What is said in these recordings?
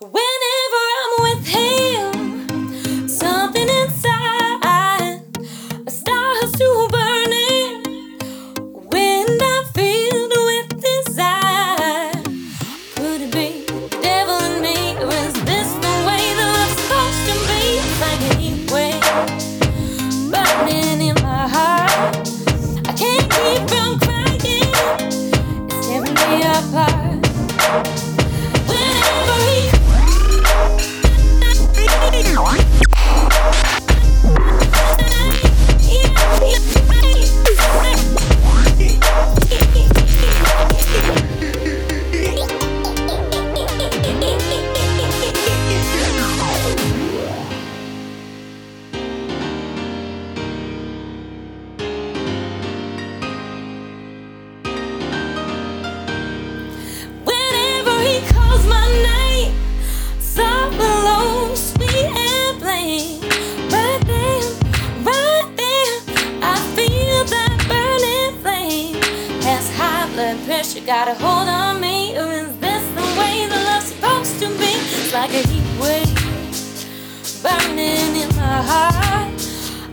Whenever Blood pressure, got a hold on me. Or is this the way the love's supposed to be? It's like a heat wave burning in my heart.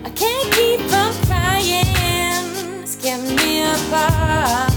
I can't keep from crying, it's keeping me apart.